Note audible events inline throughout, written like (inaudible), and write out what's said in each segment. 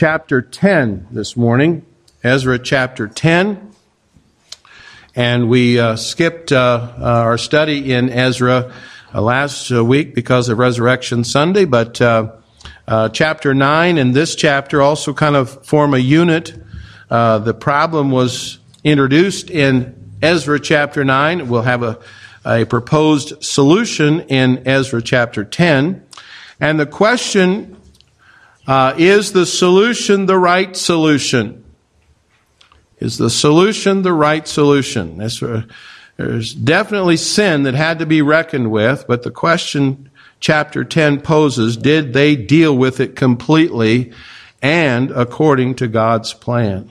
chapter 10 this morning, Ezra chapter 10. And we uh, skipped uh, uh, our study in Ezra uh, last uh, week because of Resurrection Sunday, but uh, chapter 9 and this chapter also kind of form a unit. the problem was introduced in Ezra chapter 9. We'll have a, a proposed solution in Ezra chapter 10. And the question uh, is the solution the right solution? Is the solution the right solution? there's definitely sin that had to be reckoned with, but the question chapter 10 poses, did they deal with it completely and according to God's plan?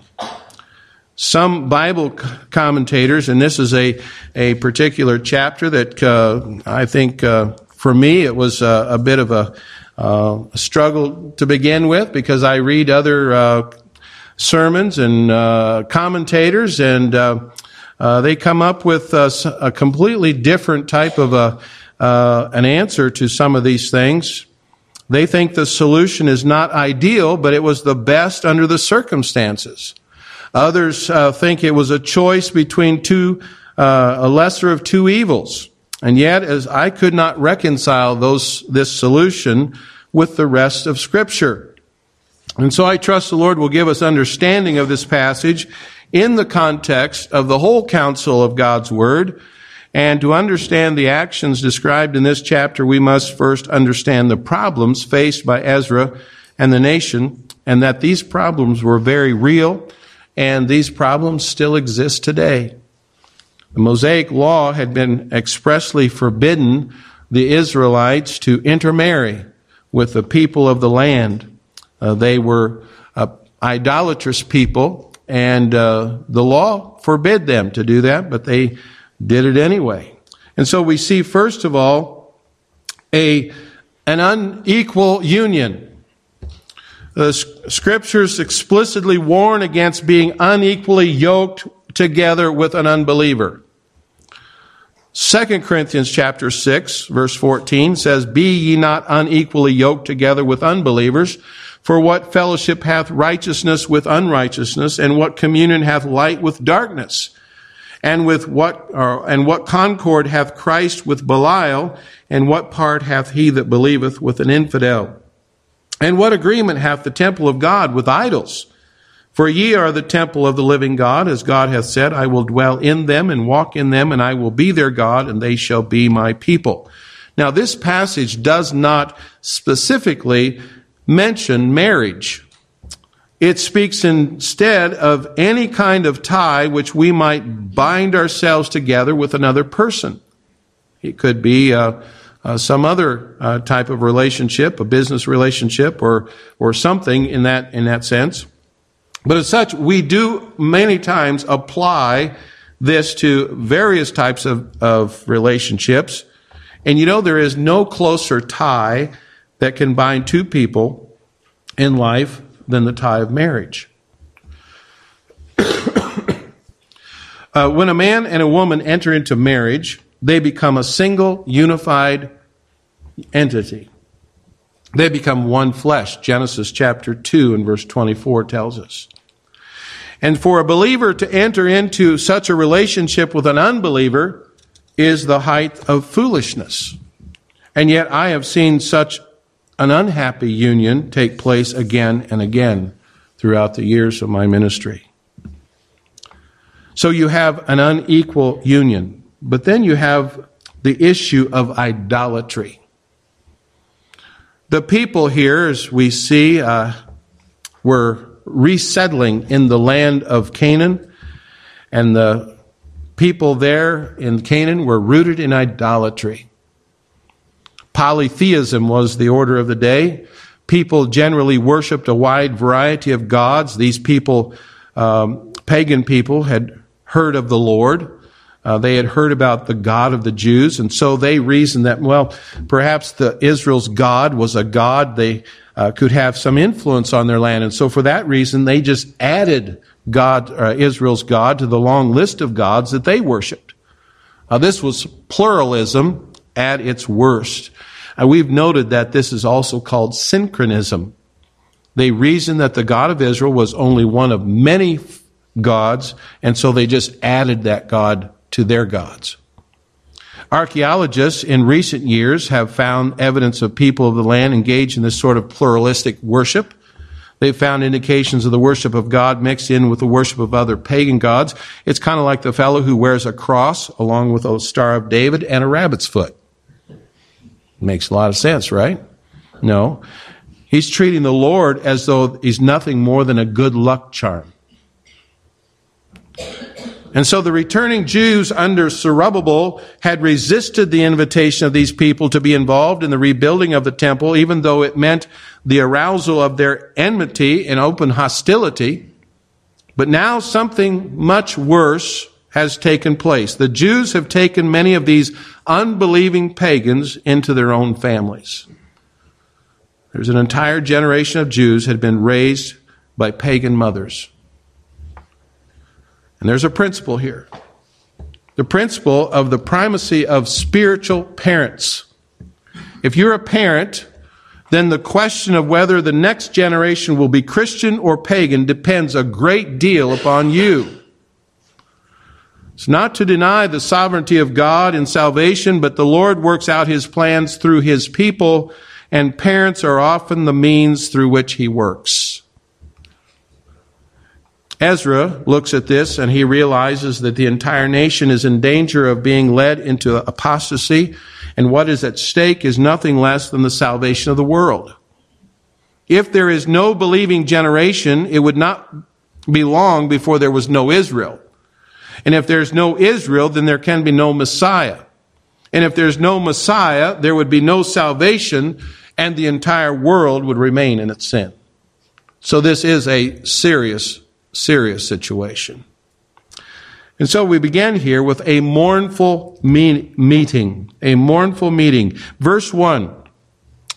Some Bible commentators, and this is a, a particular chapter that uh, I think uh, for me it was a, a bit of a uh, to begin with because I read other uh, sermons and uh, commentators, and uh, uh, they come up with a, a, completely different type of a, an answer to some of these things. They think the solution is not ideal, but it was the best under the circumstances. Others think it was a choice between two, a lesser of two evils. And yet, as I could not reconcile those, this solution with the rest of Scripture. And so I trust the Lord will give us understanding of this passage in the context of the whole counsel of God's Word. And to understand the actions described in this chapter, we must first understand the problems faced by Ezra and the nation, and that these problems were very real, and these problems still exist today. The Mosaic Law had been expressly forbidden the Israelites to intermarry with the people of the land. Uh, they were uh, idolatrous people, and uh, the law forbid them to do that, but they did it anyway. And so we see, first of all, a, an unequal union. The scriptures explicitly warn against being unequally yoked together with an unbeliever. 2 Corinthians chapter 6 verse 14 says, Be ye not unequally yoked together with unbelievers, for what fellowship hath righteousness with unrighteousness, and what communion hath light with darkness? And with what, or, and what concord hath Christ with Belial, and what part hath he that believeth with an infidel? And what agreement hath the temple of God with idols? For ye are the temple of the living God, as God hath said, I will dwell in them and walk in them, and I will be their God, and they shall be my people. Now, this passage does not specifically mention marriage. It speaks instead of any kind of tie which we might bind ourselves together with another person. It could be uh, uh, some other uh, type of relationship, a business relationship, or or something in that in that sense. But as such, we do many times apply this to various types of, of relationships. And you know, there is no closer tie that can bind two people in life than the tie of marriage. (coughs) uh, when a man and a woman enter into marriage, they become a single, unified entity. They become one flesh. Genesis chapter 2 and verse 24 tells us. And for a believer to enter into such a relationship with an unbeliever is the height of foolishness. And yet I have seen such an unhappy union take place again and again throughout the years of my ministry. So you have an unequal union, but then you have the issue of idolatry. The people here, as we see, uh, were resettling in the land of Canaan, and the people there in Canaan were rooted in idolatry. Polytheism was the order of the day. People generally worshiped a wide variety of gods. These people, um, pagan people, had heard of the Lord. Uh, they had heard about the God of the Jews, and so they reasoned that, well, perhaps the Israel's God was a God they uh, could have some influence on their land, and so for that reason, they just added God, uh, Israel's God, to the long list of gods that they worshipped. this was pluralism at its worst. and we've noted that this is also called syncretism. They reasoned that the God of Israel was only one of many gods, and so they just added that God to their gods. Archaeologists in recent years have found evidence of people of the land engaged in this sort of pluralistic worship. They've found indications of the worship of God mixed in with the worship of other pagan gods. It's kind of like the fellow who wears a cross along with a Star of David and a rabbit's foot. Makes a lot of sense, right? No. He's treating the Lord as though he's nothing more than a good luck charm. And so the returning Jews under Zerubbabel had resisted the invitation of these people to be involved in the rebuilding of the temple, even though it meant the arousal of their enmity and open hostility. But now something much worse has taken place. The Jews have taken many of these unbelieving pagans into their own families. There's an entire generation of Jews had been raised by pagan mothers. And there's a principle here the principle of the primacy of spiritual parents. If you're a parent, then the question of whether the next generation will be Christian or pagan depends a great deal upon you. It's not to deny the sovereignty of God in salvation, but the Lord works out his plans through his people, and parents are often the means through which he works. Ezra looks at this and he realizes that the entire nation is in danger of being led into apostasy, and what is at stake is nothing less than the salvation of the world. If there is no believing generation, it would not be long before there was no Israel. And if there's no Israel, then there can be no Messiah. And if there's no Messiah, there would be no salvation, and the entire world would remain in its sin. So this is a serious serious situation. And so we begin here with a mournful meeting, a mournful meeting. Verse 1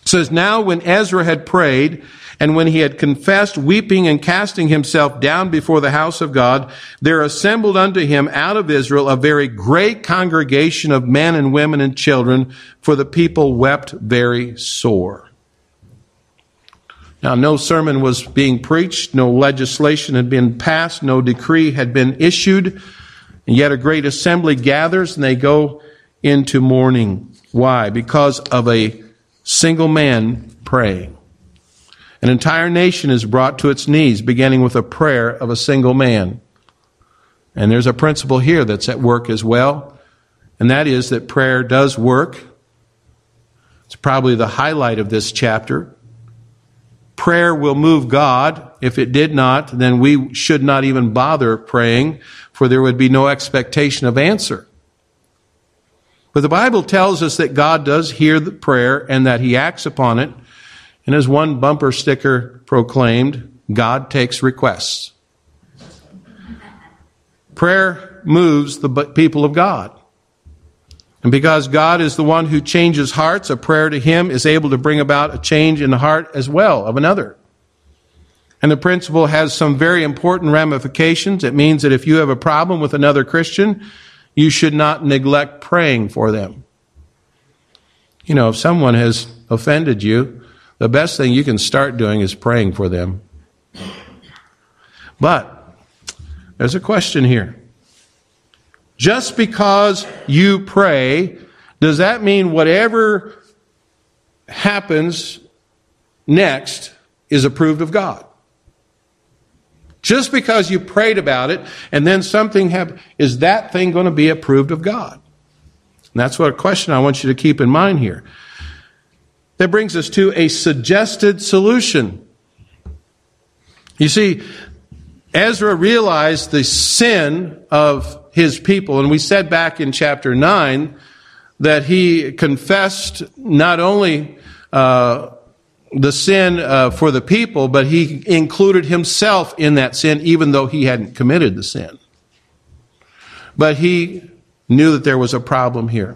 says, Now when Ezra had prayed, and when he had confessed, weeping and casting himself down before the house of God, there assembled unto him out of Israel a very great congregation of men and women and children, for the people wept very sore. Now, no sermon was being preached, no legislation had been passed, no decree had been issued, and yet a great assembly gathers and they go into mourning. Why? Because of a single man praying. An entire nation is brought to its knees, beginning with a prayer of a single man. And there's a principle here that's at work as well, and that is that prayer does work. It's probably the highlight of this chapter prayer will move God. If it did not, then we should not even bother praying, for there would be no expectation of answer. But the Bible tells us that God does hear the prayer and that He acts upon it. And as one bumper sticker proclaimed, God takes requests. Prayer moves the people of God. And because God is the one who changes hearts, a prayer to Him is able to bring about a change in the heart as well of another. And the principle has some very important ramifications. It means that if you have a problem with another Christian, you should not neglect praying for them. You know, if someone has offended you, the best thing you can start doing is praying for them. But there's a question here. Just because you pray, does that mean whatever happens next is approved of God? Just because you prayed about it and then something happened, is that thing going to be approved of God? And that's what a question I want you to keep in mind here. That brings us to a suggested solution. You see, Ezra realized the sin of his people. And we said back in chapter 9 that he confessed not only uh, the sin uh, for the people, but he included himself in that sin, even though he hadn't committed the sin. But he knew that there was a problem here,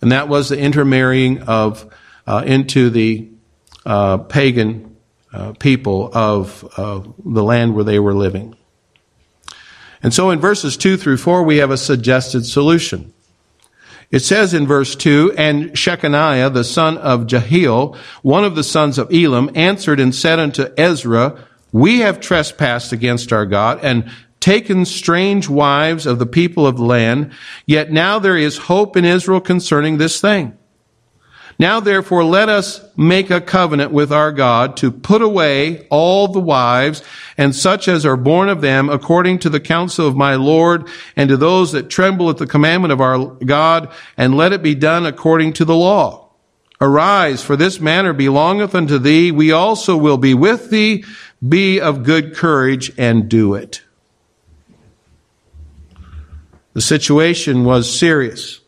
and that was the intermarrying of uh, into the uh, pagan uh, people of the land where they were living. And so in verses 2 through 4, we have a suggested solution. It says in verse 2, And Shechaniah, the son of Jehiel, one of the sons of Elam, answered and said unto Ezra, We have trespassed against our God, and taken strange wives of the people of the land, yet now there is hope in Israel concerning this thing. Now therefore let us make a covenant with our God to put away all the wives and such as are born of them according to the counsel of my Lord and to those that tremble at the commandment of our God and let it be done according to the law. Arise, for this manner belongeth unto thee. We also will be with thee. Be of good courage and do it. The situation was serious.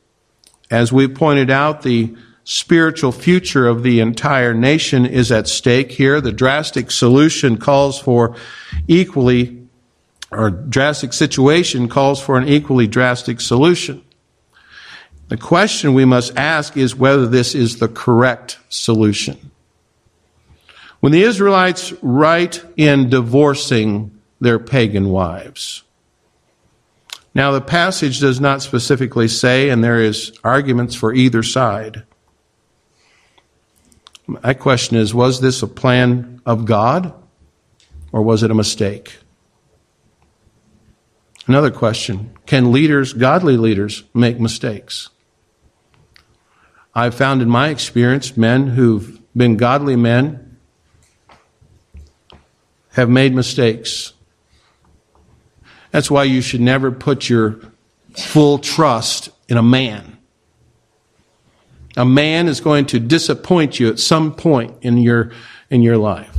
As we pointed out, the spiritual future of the entire nation is at stake here. The drastic solution calls for equally, or drastic situation calls for an equally drastic solution. The question we must ask is whether this is the correct solution. When the Israelites write in divorcing their pagan wives, now the passage does not specifically say, and there is arguments for either side. My question is was this a plan of God or was it a mistake? Another question Can leaders, godly leaders, make mistakes? I've found in my experience men who've been godly men have made mistakes. That's why you should never put your full trust in a man. A man is going to disappoint you at some point in your, in your life.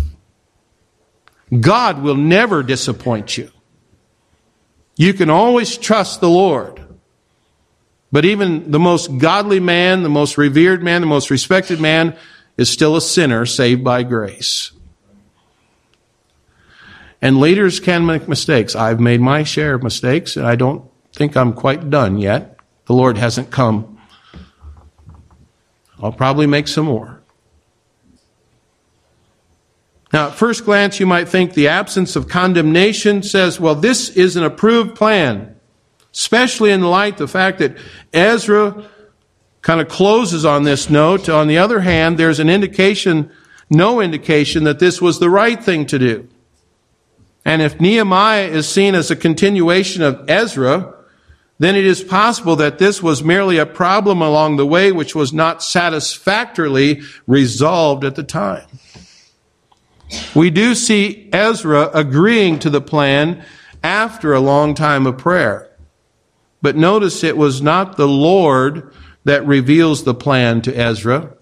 God will never disappoint you. You can always trust the Lord. But even the most godly man, the most revered man, the most respected man is still a sinner saved by grace. And leaders can make mistakes. I've made my share of mistakes, and I don't think I'm quite done yet. The Lord hasn't come I'll probably make some more. Now, at first glance, you might think the absence of condemnation says, well, this is an approved plan, especially in light of the fact that Ezra kind of closes on this note. On the other hand, there's an indication, no indication, that this was the right thing to do. And if Nehemiah is seen as a continuation of Ezra, then it is possible that this was merely a problem along the way which was not satisfactorily resolved at the time. We do see Ezra agreeing to the plan after a long time of prayer. But notice it was not the Lord that reveals the plan to Ezra.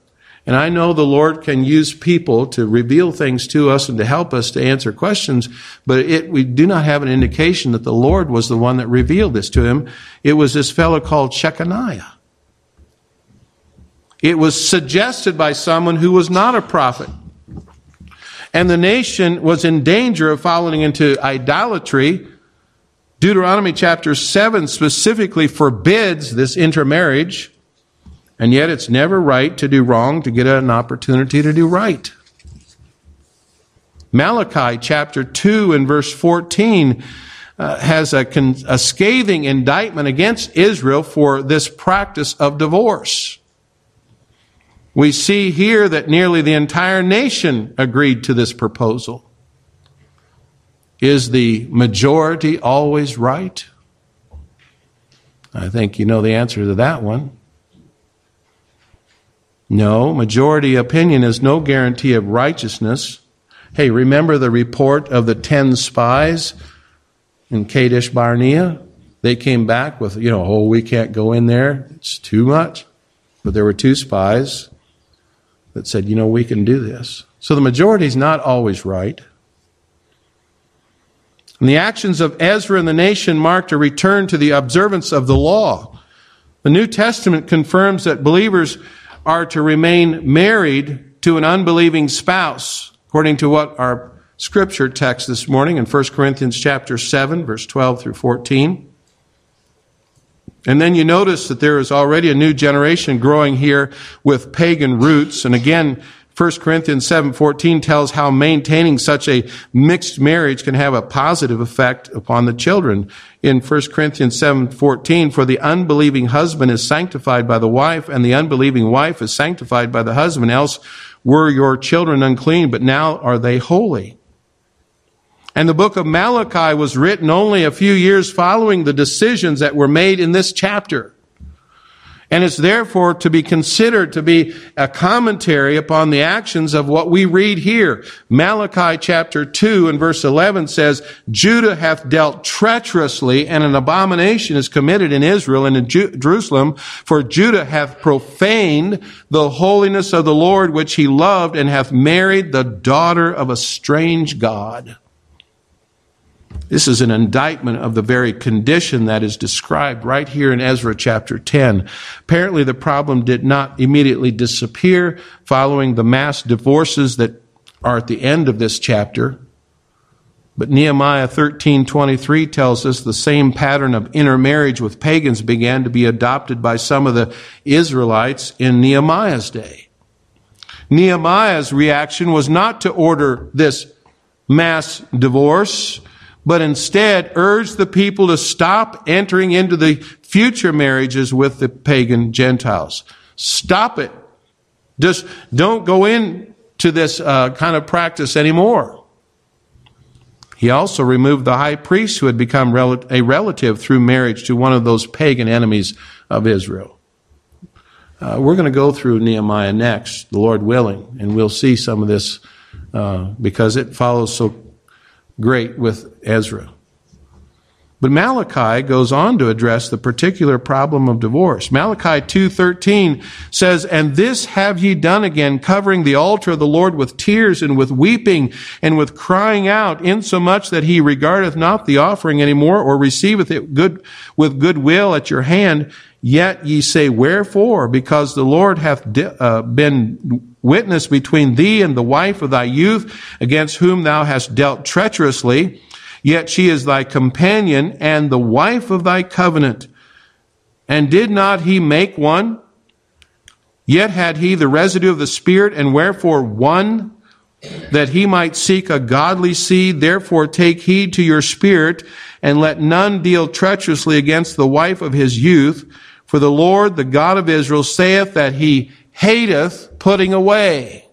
And I know the Lord can use people to reveal things to us and to help us to answer questions, but it, we do not have an indication that the Lord was the one that revealed this to him. It was this fellow called Shechaniah. It was suggested by someone who was not a prophet. And the nation was in danger of falling into idolatry. Deuteronomy chapter 7 specifically forbids this intermarriage. And yet it's never right to do wrong to get an opportunity to do right. Malachi chapter 2 and verse 14 uh, has a, con- a scathing indictment against Israel for this practice of divorce. We see here that nearly the entire nation agreed to this proposal. Is the majority always right? I think you know the answer to that one. No, majority opinion is no guarantee of righteousness. Hey, remember the report of the ten spies in Kadesh Barnea? They came back with, you know, oh, we can't go in there. It's too much. But there were two spies that said, you know, we can do this. So the majority is not always right. And the actions of Ezra and the nation marked a return to the observance of the law. The New Testament confirms that believers are to remain married to an unbelieving spouse, according to what our scripture text this morning in 1 Corinthians chapter 7, verse 12 through 14. And then you notice that there is already a new generation growing here with pagan roots. And again, 1 Corinthians 7:14 tells how maintaining such a mixed marriage can have a positive effect upon the children. In 1 Corinthians 7:14, for the unbelieving husband is sanctified by the wife and the unbelieving wife is sanctified by the husband, else were your children unclean, but now are they holy. And the book of Malachi was written only a few years following the decisions that were made in this chapter. And it's therefore to be considered to be a commentary upon the actions of what we read here. Malachi chapter 2 and verse 11 says, Judah hath dealt treacherously and an abomination is committed in Israel and in Jerusalem, for Judah hath profaned the holiness of the Lord which he loved and hath married the daughter of a strange God. This is an indictment of the very condition that is described right here in Ezra chapter 10. Apparently, the problem did not immediately disappear following the mass divorces that are at the end of this chapter. But Nehemiah 13:23 tells us the same pattern of intermarriage with pagans began to be adopted by some of the Israelites in Nehemiah's day. Nehemiah's reaction was not to order this mass divorce but instead urged the people to stop entering into the future marriages with the pagan Gentiles. Stop it. Just don't go into this uh, kind of practice anymore. He also removed the high priest who had become a relative through marriage to one of those pagan enemies of Israel. Uh, we're going to go through Nehemiah next, the Lord willing, and we'll see some of this uh, because it follows so great with Ezra. But Malachi goes on to address the particular problem of divorce. Malachi 2:13 says, "And this have ye done again, covering the altar of the Lord with tears and with weeping and with crying out, insomuch that he regardeth not the offering any more, or receiveth it good with good will at your hand. Yet ye say, Wherefore? Because the Lord hath uh, been witness between thee and the wife of thy youth, against whom thou hast dealt treacherously." Yet she is thy companion and the wife of thy covenant. And did not he make one? Yet had he the residue of the Spirit, and wherefore one? That he might seek a godly seed. Therefore take heed to your spirit, and let none deal treacherously against the wife of his youth. For the Lord, the God of Israel, saith that he hateth putting away.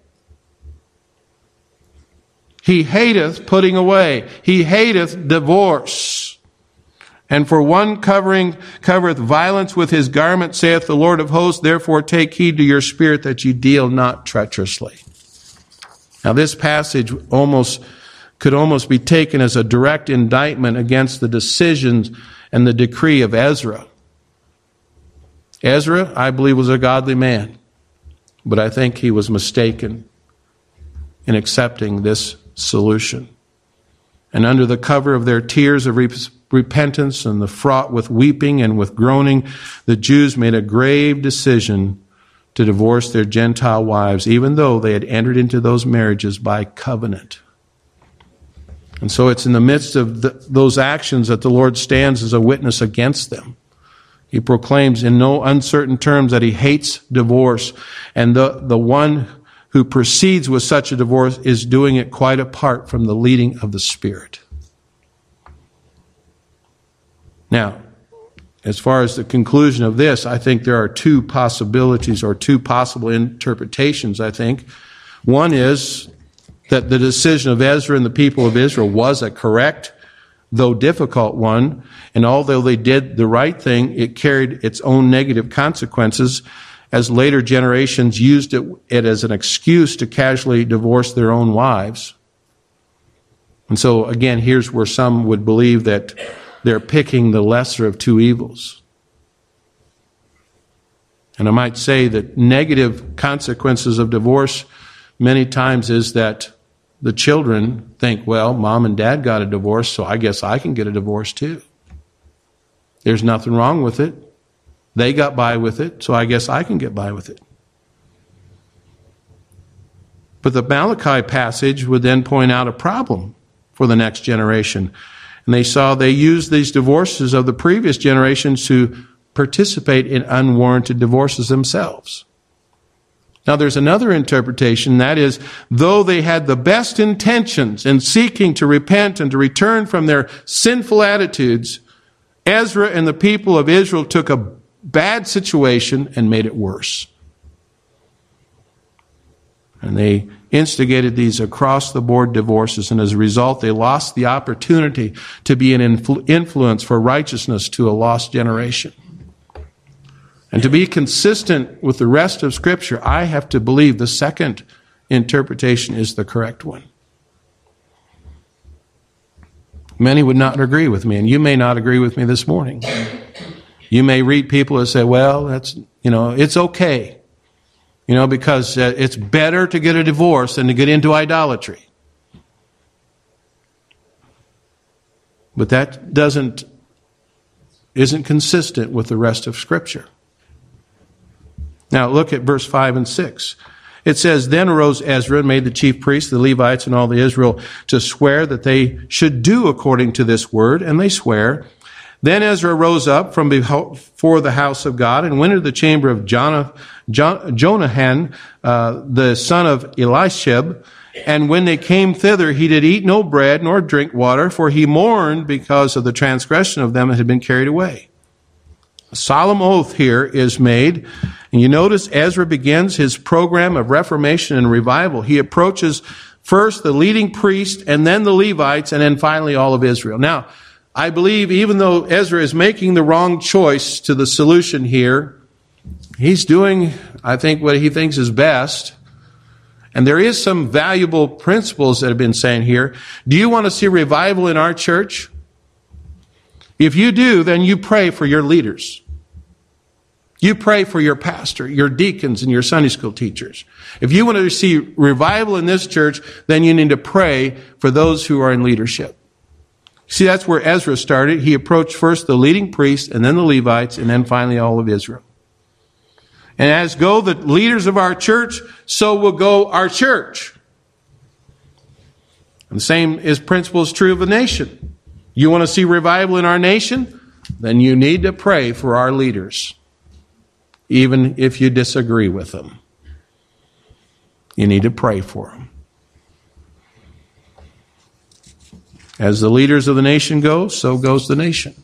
He hateth putting away. He hateth divorce. And for one covering covereth violence with his garment, saith the Lord of hosts, therefore take heed to your spirit that ye deal not treacherously. Now this passage almost could almost be taken as a direct indictment against the decisions and the decree of Ezra. Ezra, I believe, was a godly man, but I think he was mistaken in accepting this solution. And under the cover of their tears of repentance and the fraught with weeping and with groaning, the Jews made a grave decision to divorce their Gentile wives, even though they had entered into those marriages by covenant. And so it's in the midst of the, those actions that the Lord stands as a witness against them. He proclaims in no uncertain terms that he hates divorce, and the, the one who proceeds with such a divorce is doing it quite apart from the leading of the Spirit. Now, as far as the conclusion of this, I think there are two possibilities or two possible interpretations, I think. One is that the decision of Ezra and the people of Israel was a correct, though difficult one, and although they did the right thing, it carried its own negative consequences as later generations used it, it as an excuse to casually divorce their own wives. And so, again, here's where some would believe that they're picking the lesser of two evils. And I might say that negative consequences of divorce many times is that the children think, well, mom and dad got a divorce, so I guess I can get a divorce too. There's nothing wrong with it. They got by with it, so I guess I can get by with it. But the Malachi passage would then point out a problem for the next generation. And they saw they used these divorces of the previous generations to participate in unwarranted divorces themselves. Now, there's another interpretation that is, though they had the best intentions in seeking to repent and to return from their sinful attitudes, Ezra and the people of Israel took a bad situation and made it worse. And they instigated these across the board divorces, and as a result, they lost the opportunity to be an influ- influence for righteousness to a lost generation. And to be consistent with the rest of Scripture, I have to believe the second interpretation is the correct one. Many would not agree with me, and you may not agree with me this morning. You may read people who say, well, that's, you know, it's okay. You know, because uh, it's better to get a divorce than to get into idolatry. But that doesn't, isn't consistent with the rest of Scripture. Now look at verse 5 and 6. It says, Then arose Ezra and made the chief priests, the Levites, and all the Israel to swear that they should do according to this word, and they swear. Then Ezra rose up from before the house of God and went into the chamber of Jonah, Jonahan, uh, the son of Eliashib. And when they came thither, he did eat no bread nor drink water, for he mourned because of the transgression of them that had been carried away. A solemn oath here is made. And you notice Ezra begins his program of reformation and revival. He approaches first the leading priest and then the Levites and then finally all of Israel. Now, I believe even though Ezra is making the wrong choice to the solution here, he's doing, I think, what he thinks is best. And there is some valuable principles that have been saying here. Do you want to see revival in our church? If you do, then you pray for your leaders. You pray for your pastor, your deacons, and your Sunday school teachers. If you want to see revival in this church, then you need to pray for those who are in leadership. See, that's where Ezra started. He approached first the leading priests, and then the Levites, and then finally all of Israel. And as go the leaders of our church, so will go our church. And the same is principle is true of the nation. You want to see revival in our nation? Then you need to pray for our leaders, even if you disagree with them. You need to pray for them. As the leaders of the nation go, so goes the nation.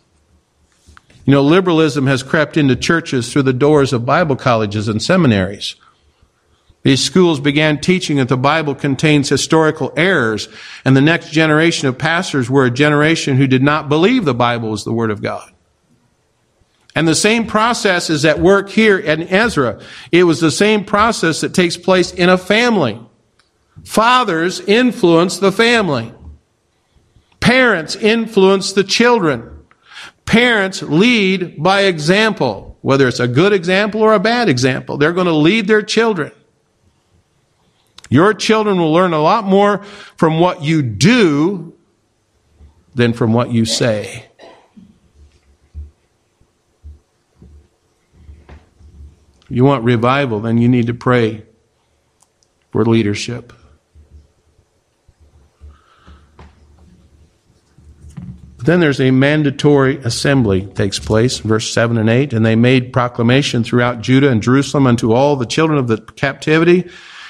You know, liberalism has crept into churches through the doors of Bible colleges and seminaries. These schools began teaching that the Bible contains historical errors, and the next generation of pastors were a generation who did not believe the Bible was the Word of God. And the same process is at work here in Ezra. It was the same process that takes place in a family. Fathers influence the family. Parents influence the children. Parents lead by example, whether it's a good example or a bad example. They're going to lead their children. Your children will learn a lot more from what you do than from what you say. You want revival, then you need to pray for leadership. Then there's a mandatory assembly takes place, verse 7 and 8, and they made proclamation throughout Judah and Jerusalem unto all the children of the captivity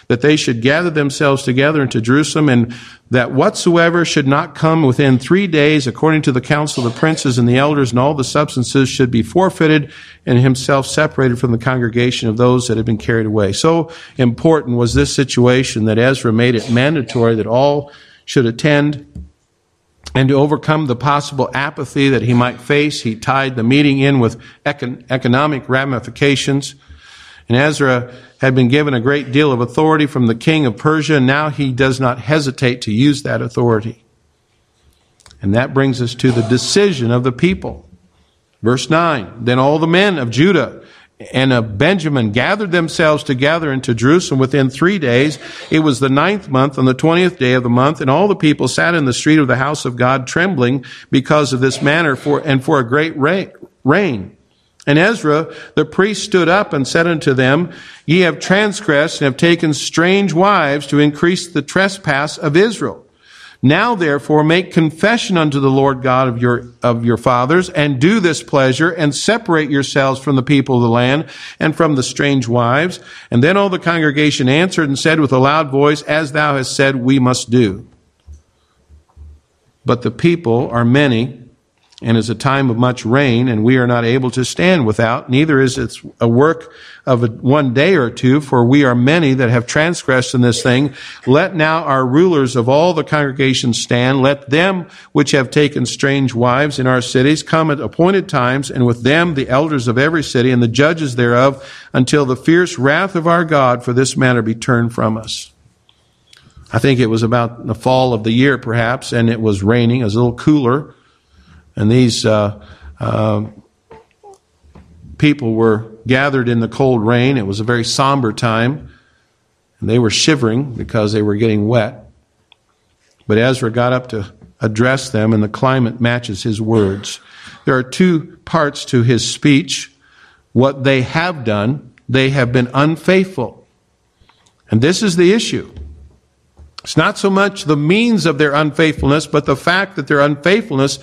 that they should gather themselves together into Jerusalem, and that whatsoever should not come within three days, according to the counsel of the princes and the elders, and all the substances should be forfeited, and himself separated from the congregation of those that had been carried away. So important was this situation that Ezra made it mandatory that all should attend. And to overcome the possible apathy that he might face, he tied the meeting in with econ- economic ramifications. And Ezra had been given a great deal of authority from the king of Persia, and now he does not hesitate to use that authority. And that brings us to the decision of the people. Verse 9 Then all the men of Judah and of Benjamin gathered themselves together into Jerusalem within three days. It was the ninth month on the twentieth day of the month, and all the people sat in the street of the house of God trembling because of this manner for, and for a great rain. And Ezra, the priest, stood up and said unto them, Ye have transgressed and have taken strange wives to increase the trespass of Israel. Now therefore make confession unto the Lord God of your, of your fathers, and do this pleasure, and separate yourselves from the people of the land, and from the strange wives. And then all the congregation answered and said with a loud voice, As thou hast said, we must do. But the people are many, and is a time of much rain, and we are not able to stand without. Neither is it a work of a, one day or two, for we are many that have transgressed in this thing. Let now our rulers of all the congregations stand. Let them which have taken strange wives in our cities come at appointed times, and with them the elders of every city and the judges thereof, until the fierce wrath of our God for this matter be turned from us. I think it was about the fall of the year, perhaps, and it was raining. It was a little cooler and these uh, uh, people were gathered in the cold rain. It was a very somber time. And they were shivering because they were getting wet. But Ezra got up to address them, and the climate matches his words. There are two parts to his speech. What they have done, they have been unfaithful. And this is the issue. It's not so much the means of their unfaithfulness, but the fact that their unfaithfulness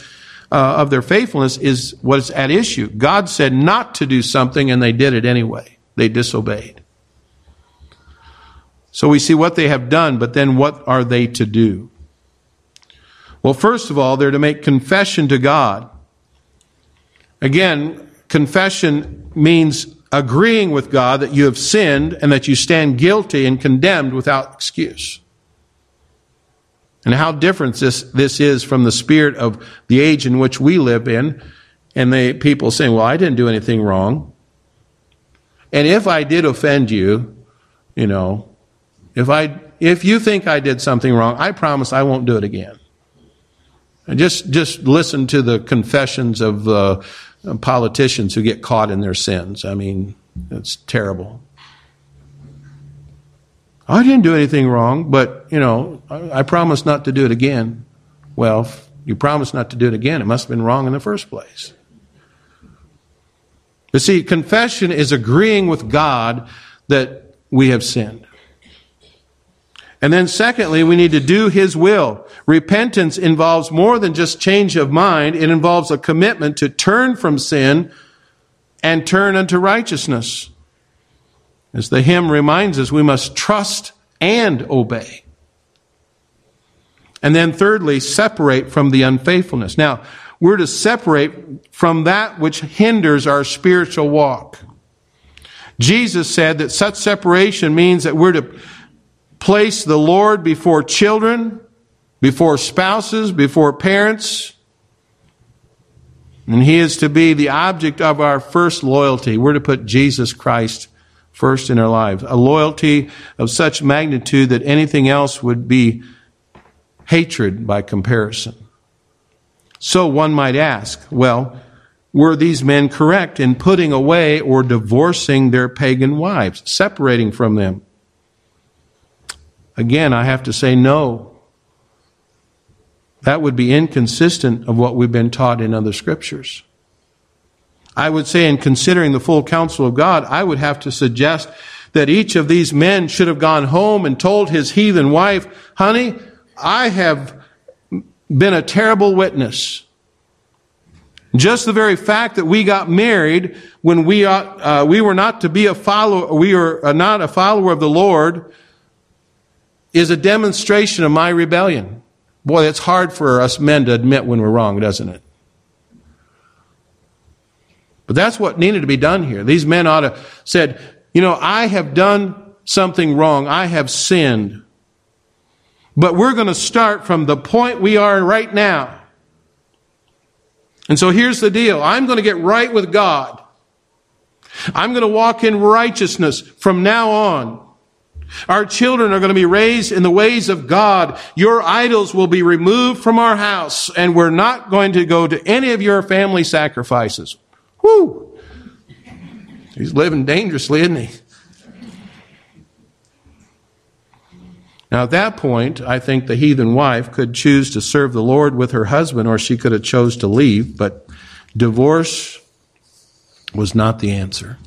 uh, of their faithfulness is what's at issue. God said not to do something and they did it anyway. They disobeyed. So we see what they have done, but then what are they to do? Well, first of all, they're to make confession to God. Again, confession means agreeing with God that you have sinned and that you stand guilty and condemned without excuse. And how different this, this is from the spirit of the age in which we live in. And the people saying, well, I didn't do anything wrong. And if I did offend you, you know, if I, if you think I did something wrong, I promise I won't do it again. And just, just listen to the confessions of uh, politicians who get caught in their sins. I mean, it's terrible. I didn't do anything wrong, but, you know, I, I promised not to do it again. Well, you promised not to do it again, it must have been wrong in the first place. But see, confession is agreeing with God that we have sinned. And then secondly, we need to do His will. Repentance involves more than just change of mind. It involves a commitment to turn from sin and turn unto righteousness. As the hymn reminds us, we must trust and obey. And then thirdly, separate from the unfaithfulness. Now, we're to separate from that which hinders our spiritual walk. Jesus said that such separation means that we're to place the Lord before children, before spouses, before parents, and He is to be the object of our first loyalty. We're to put Jesus Christ first in our lives. A loyalty of such magnitude that anything else would be hatred by comparison. So one might ask, well, were these men correct in putting away or divorcing their pagan wives, separating from them? Again, I have to say no. That would be inconsistent of what we've been taught in other scriptures. I would say, in considering the full counsel of God, I would have to suggest that each of these men should have gone home and told his heathen wife, honey, I have been a terrible witness. Just the very fact that we got married when we, uh, we were not to be a follower, we are uh, not a follower of the Lord, is a demonstration of my rebellion. Boy, it's hard for us men to admit when we're wrong, doesn't it? But that's what needed to be done here. These men ought to said, you know, I have done something wrong. I have sinned. But we're going to start from the point we are right now. And so here's the deal. I'm going to get right with God. I'm going to walk in righteousness from now on. Our children are going to be raised in the ways of God. Your idols will be removed from our house, and we're not going to go to any of your family sacrifices. Whoo! He's living dangerously, isn't he? Now, at that point, I think the heathen wife could choose to serve the Lord with her husband, or she could have chose to leave, but divorce was not the answer.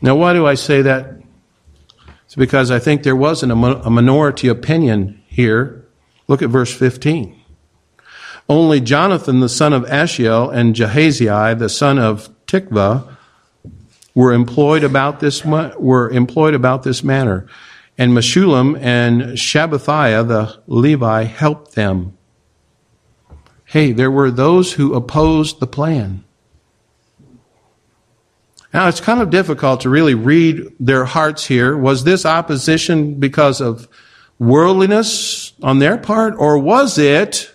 Now, why do I say that? It's because I think there wasn't a minority opinion here. Look at verse 15. Only Jonathan, the son of Asahel, and Jahaziel, the son of Tikvah, were employed about this were employed about this manner, and Meshullam and Shabbathiah the Levi helped them. Hey, there were those who opposed the plan. Now, it's kind of difficult to really read their hearts here. Was this opposition because of worldliness on their part, or was it,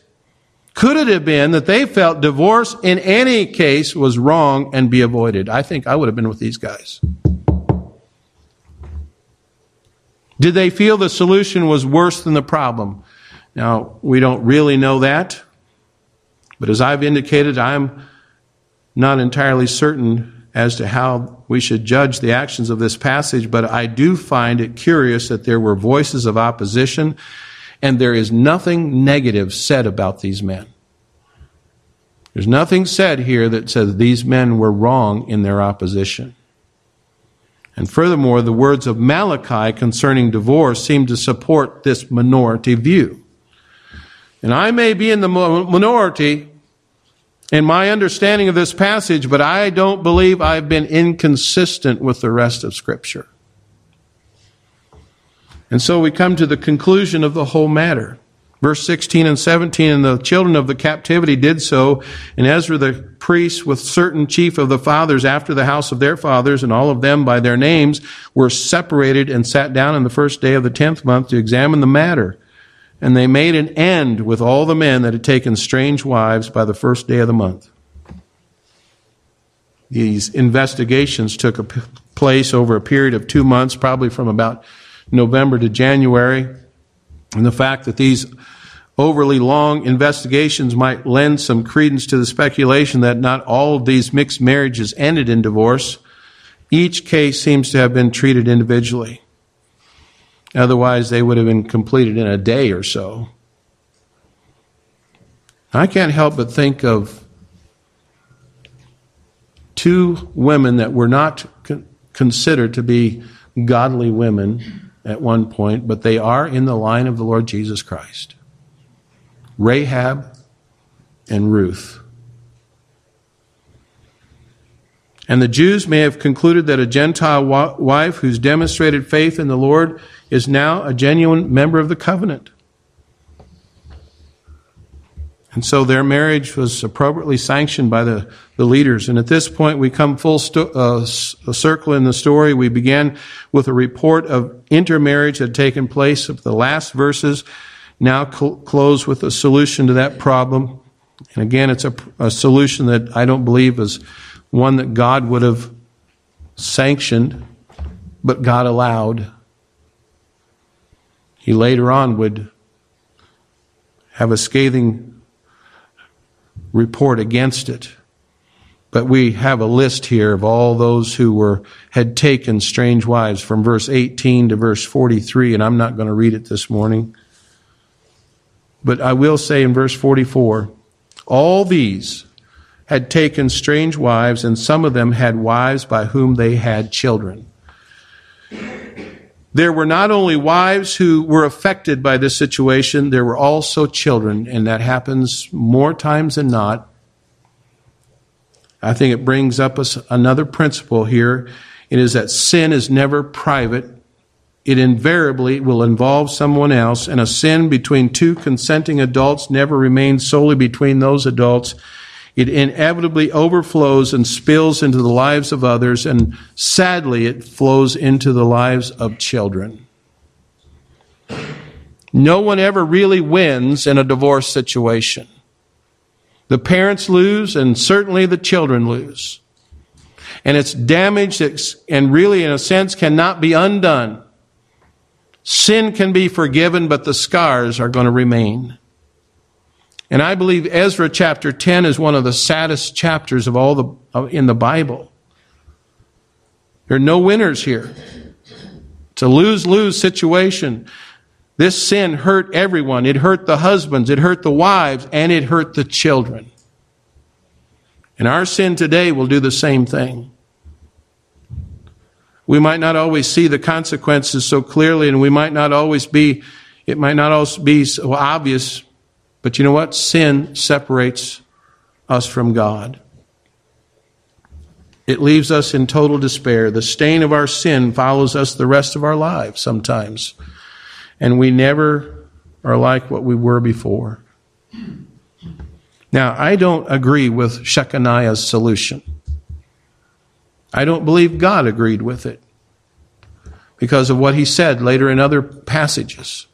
could it have been that they felt divorce in any case was wrong and be avoided? I think I would have been with these guys. Did they feel the solution was worse than the problem? Now, we don't really know that, but as I've indicated, I'm not entirely certain as to how we should judge the actions of this passage, but I do find it curious that there were voices of opposition and there is nothing negative said about these men. There's nothing said here that says these men were wrong in their opposition. And furthermore, the words of Malachi concerning divorce seem to support this minority view. And I may be in the minority, in my understanding of this passage, but I don't believe I've been inconsistent with the rest of Scripture. And so we come to the conclusion of the whole matter. Verse 16 and 17, and the children of the captivity did so, and Ezra the priest with certain chief of the fathers after the house of their fathers, and all of them by their names, were separated and sat down on the first day of the tenth month to examine the matter. And they made an end with all the men that had taken strange wives by the first day of the month. These investigations took place over a period of two months, probably from about November to January. And the fact that these overly long investigations might lend some credence to the speculation that not all of these mixed marriages ended in divorce, each case seems to have been treated individually. Otherwise, they would have been completed in a day or so. I can't help but think of two women that were not considered to be godly women at one point, but they are in the line of the Lord Jesus Christ Rahab and Ruth. And the Jews may have concluded that a Gentile wife who's demonstrated faith in the Lord is now a genuine member of the covenant. And so their marriage was appropriately sanctioned by the, the leaders. And at this point, we come full sto- uh, circle in the story. We began with a report of intermarriage that had taken place. Of the last verses now cl- close with a solution to that problem. And again, it's a, a solution that I don't believe is one that God would have sanctioned, but God allowed. He later on would have a scathing report against it. But we have a list here of all those who were had taken strange wives from verse 18 to verse 43 and I'm not going to read it this morning. But I will say in verse 44, all these had taken strange wives and some of them had wives by whom they had children. There were not only wives who were affected by this situation, there were also children, and that happens more times than not. I think it brings up us another principle here. It is that sin is never private. It invariably will involve someone else, and a sin between two consenting adults never remains solely between those adults it inevitably overflows and spills into the lives of others, and sadly, it flows into the lives of children. No one ever really wins in a divorce situation. The parents lose, and certainly the children lose. And it's damage that, and really, in a sense, cannot be undone. Sin can be forgiven, but the scars are going to remain. And I believe Ezra chapter 10 is one of the saddest chapters of all the, in the Bible. There are no winners here. It's a lose-lose situation. This sin hurt everyone. It hurt the husbands, it hurt the wives, and it hurt the children. And our sin today will do the same thing. We might not always see the consequences so clearly, and we might not always be, it might not always be so obvious, but you know what? Sin separates us from God. It leaves us in total despair. The stain of our sin follows us the rest of our lives sometimes. And we never are like what we were before. Now, I don't agree with Shechaniah's solution. I don't believe God agreed with it because of what he said later in other passages.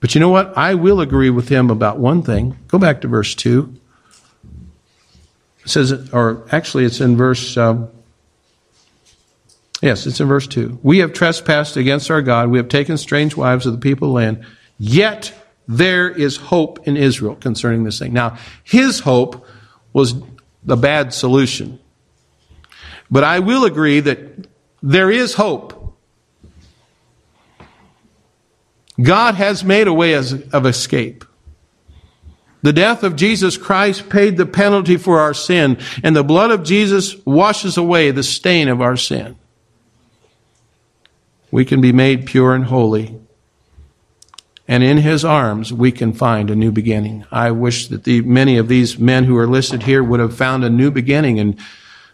But you know what? I will agree with him about one thing. Go back to verse 2. It says, or actually, it's in verse. Um, yes, it's in verse 2. We have trespassed against our God. We have taken strange wives of the people of the land. Yet there is hope in Israel concerning this thing. Now, his hope was the bad solution. But I will agree that there is hope. God has made a way of escape. The death of Jesus Christ paid the penalty for our sin, and the blood of Jesus washes away the stain of our sin. We can be made pure and holy. And in his arms, we can find a new beginning. I wish that the, many of these men who are listed here would have found a new beginning and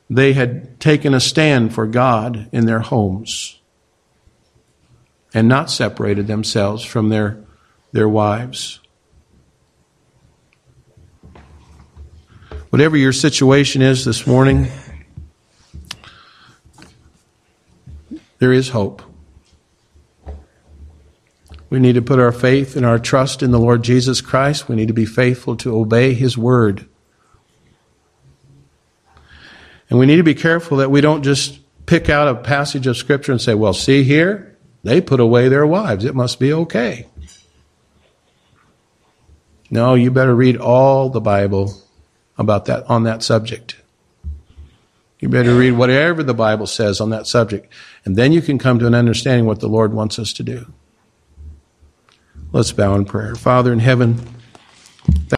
they had taken a stand for God in their homes and not separated themselves from their, their wives. Whatever your situation is this morning, there is hope. We need to put our faith and our trust in the Lord Jesus Christ. We need to be faithful to obey His word. And we need to be careful that we don't just pick out a passage of Scripture and say, well, see here, they put away their wives. It must be okay. No, you better read all the Bible about that on that subject. You better read whatever the Bible says on that subject, and then you can come to an understanding what the Lord wants us to do. Let's bow in prayer. Father in heaven,